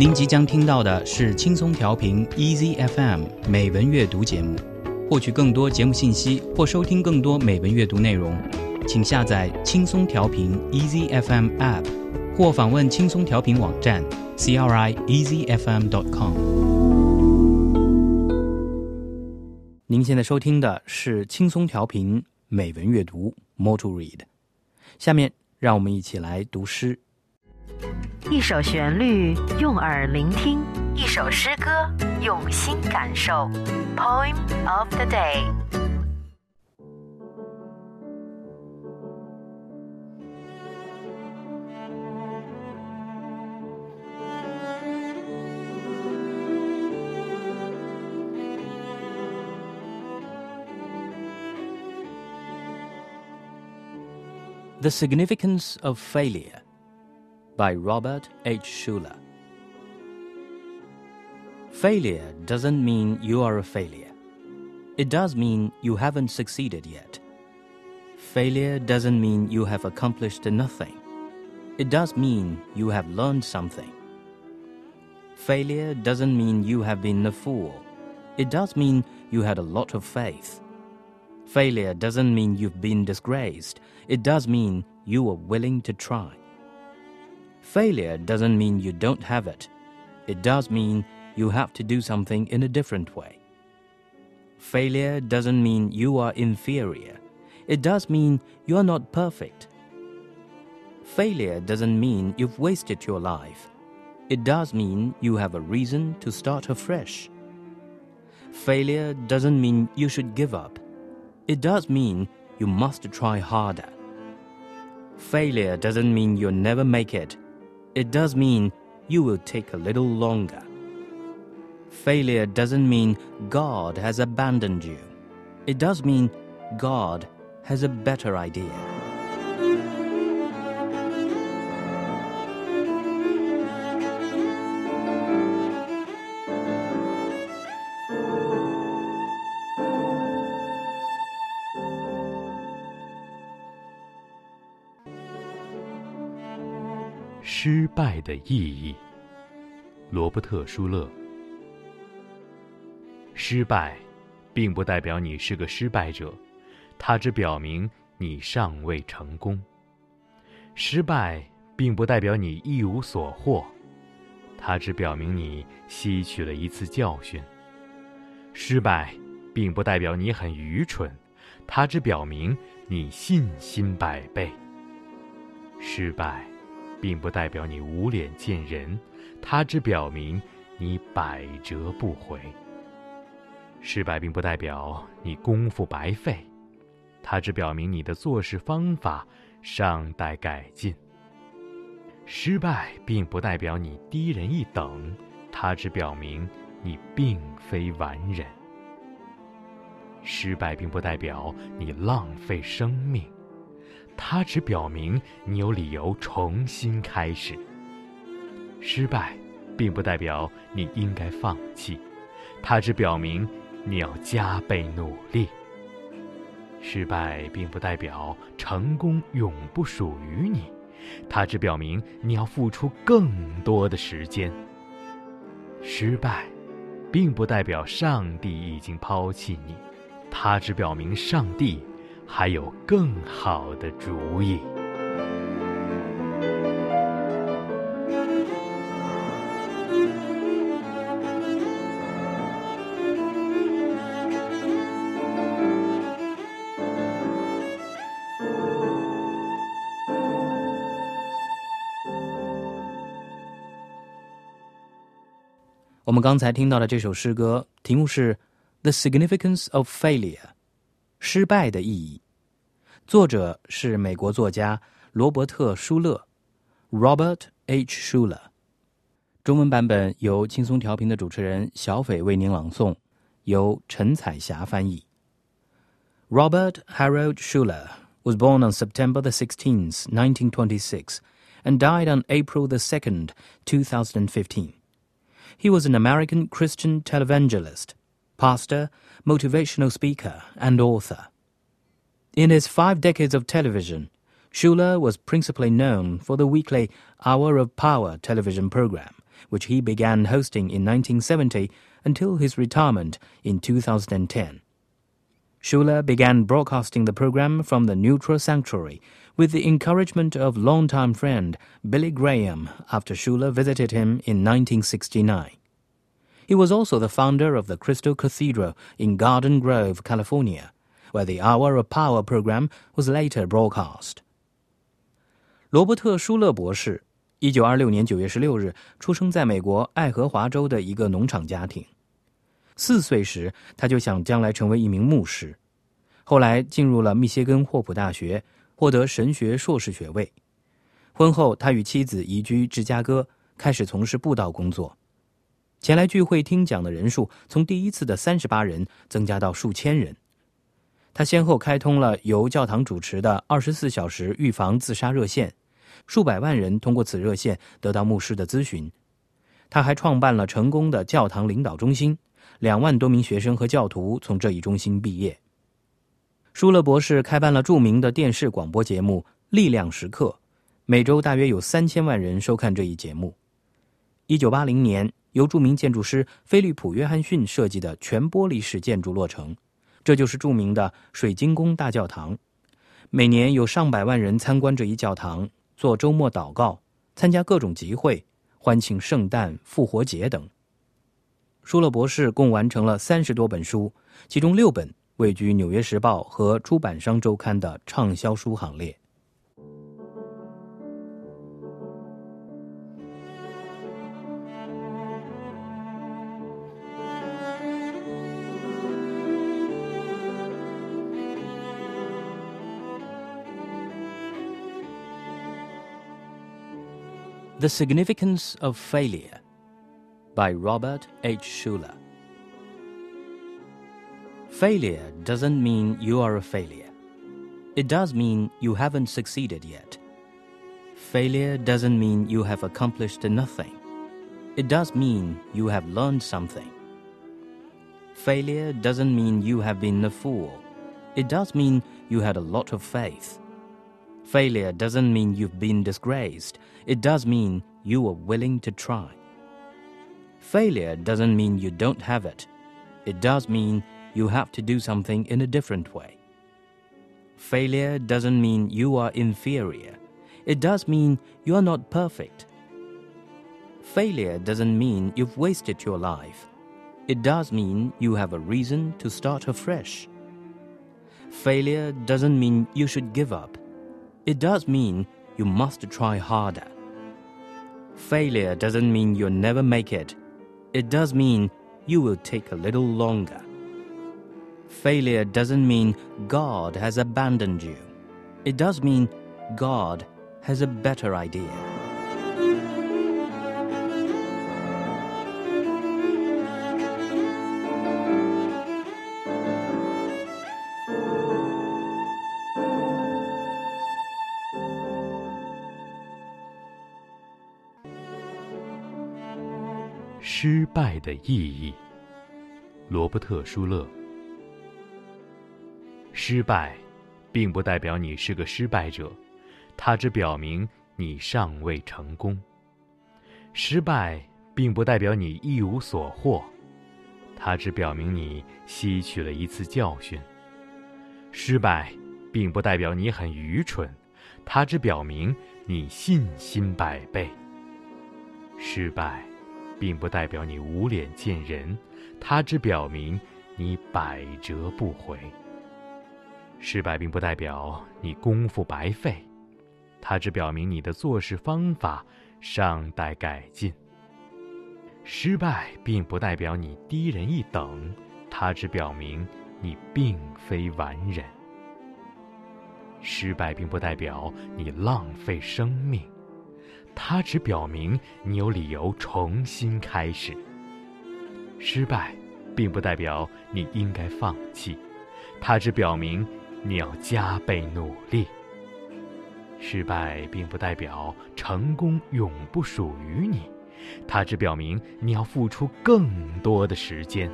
您即将听到的是轻松调频 Easy FM 美文阅读节目。获取更多节目信息或收听更多美文阅读内容，请下载轻松调频 Easy FM App，或访问轻松调频网站 crieasyfm.com。您现在收听的是轻松调频美文阅读 Moto read。下面让我们一起来读诗。一首旋律用耳聆听，一首诗歌用心感受。Poem of the day。The Significance of Failure by Robert H. Schuller. Failure doesn't mean you are a failure. It does mean you haven't succeeded yet. Failure doesn't mean you have accomplished nothing. It does mean you have learned something. Failure doesn't mean you have been a fool. It does mean you had a lot of faith. Failure doesn't mean you've been disgraced. It does mean you were willing to try. Failure doesn't mean you don't have it. It does mean you have to do something in a different way. Failure doesn't mean you are inferior. It does mean you are not perfect. Failure doesn't mean you've wasted your life. It does mean you have a reason to start afresh. Failure doesn't mean you should give up. It does mean you must try harder. Failure doesn't mean you'll never make it. It does mean you will take a little longer. Failure doesn't mean God has abandoned you. It does mean God has a better idea. 失败的意义，罗伯特·舒勒。失败，并不代表你是个失败者，它只表明你尚未成功。失败，并不代表你一无所获，它只表明你吸取了一次教训。失败，并不代表你很愚蠢，它只表明你信心百倍。失败。并不代表你无脸见人，它只表明你百折不回。失败并不代表你功夫白费，它只表明你的做事方法尚待改进。失败并不代表你低人一等，它只表明你并非完人。失败并不代表你浪费生命。它只表明你有理由重新开始。失败，并不代表你应该放弃，它只表明你要加倍努力。失败并不代表成功永不属于你，它只表明你要付出更多的时间。失败，并不代表上帝已经抛弃你，它只表明上帝。还有更好的主意。我们刚才听到的这首诗歌，题目是《The Significance of Failure》。失败的意义，作者是美国作家罗伯特·舒勒 （Robert H. Schuller）。中文版本由轻松调频的主持人小斐为您朗诵，由陈彩霞翻译。Robert Harold Schuller was born on September the 16th, 1926, and died on April the 2nd, 2015. He was an American Christian televangelist, pastor, motivational speaker, and author. In his five decades of television, Schuller was principally known for the weekly Hour of Power television program, which he began hosting in 1970 until his retirement in 2010. Schuler began broadcasting the program from the Neutral Sanctuary with the encouragement of longtime friend Billy Graham after Schuler visited him in 1969. He was also the founder of the Crystal Cathedral in Garden Grove, California, where the Hour of Power program was later broadcast. 罗伯特·舒勒博士，一九二六年九月十六日出生在美国爱荷华州的一个农场家庭。四岁时，他就想将来成为一名牧师，后来进入了密歇根霍普大学，获得神学硕士学位。婚后，他与妻子移居芝加哥，开始从事布道工作。前来聚会听讲的人数从第一次的三十八人增加到数千人。他先后开通了由教堂主持的二十四小时预防自杀热线，数百万人通过此热线得到牧师的咨询。他还创办了成功的教堂领导中心，两万多名学生和教徒从这一中心毕业。舒勒博士开办了著名的电视广播节目《力量时刻》，每周大约有三千万人收看这一节目。一九八零年。由著名建筑师菲利普·约翰逊设计的全玻璃式建筑落成，这就是著名的水晶宫大教堂。每年有上百万人参观这一教堂，做周末祷告，参加各种集会，欢庆圣诞、复活节等。舒勒博士共完成了三十多本书，其中六本位居《纽约时报》和《出版商周刊》的畅销书行列。The Significance of Failure by Robert H. Schuller. Failure doesn't mean you are a failure. It does mean you haven't succeeded yet. Failure doesn't mean you have accomplished nothing. It does mean you have learned something. Failure doesn't mean you have been a fool. It does mean you had a lot of faith. Failure doesn't mean you've been disgraced. It does mean you were willing to try. Failure doesn't mean you don't have it. It does mean you have to do something in a different way. Failure doesn't mean you are inferior. It does mean you are not perfect. Failure doesn't mean you've wasted your life. It does mean you have a reason to start afresh. Failure doesn't mean you should give up. It does mean you must try harder. Failure doesn't mean you'll never make it. It does mean you will take a little longer. Failure doesn't mean God has abandoned you. It does mean God has a better idea. 失败的意义，罗伯特·舒勒。失败，并不代表你是个失败者，它只表明你尚未成功。失败，并不代表你一无所获，它只表明你吸取了一次教训。失败，并不代表你很愚蠢，它只表明你信心百倍。失败。并不代表你无脸见人，它只表明你百折不回。失败并不代表你功夫白费，它只表明你的做事方法尚待改进。失败并不代表你低人一等，它只表明你并非完人。失败并不代表你浪费生命。它只表明你有理由重新开始。失败，并不代表你应该放弃，它只表明你要加倍努力。失败并不代表成功永不属于你，它只表明你要付出更多的时间。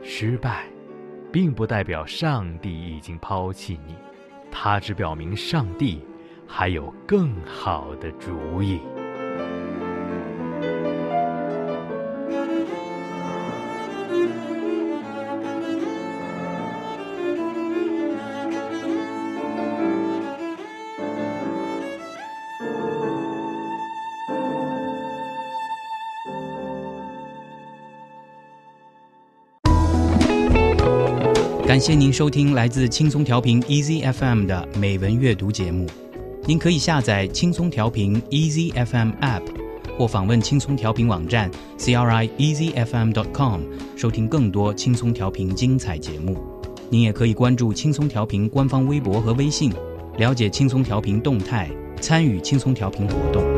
失败，并不代表上帝已经抛弃你，它只表明上帝。还有更好的主意。感谢您收听来自轻松调频 ezfm 的美文阅读节目。您可以下载轻松调频 Easy FM App，或访问轻松调频网站 crieasyfm.com 收听更多轻松调频精彩节目。您也可以关注轻松调频官方微博和微信，了解轻松调频动态，参与轻松调频活动。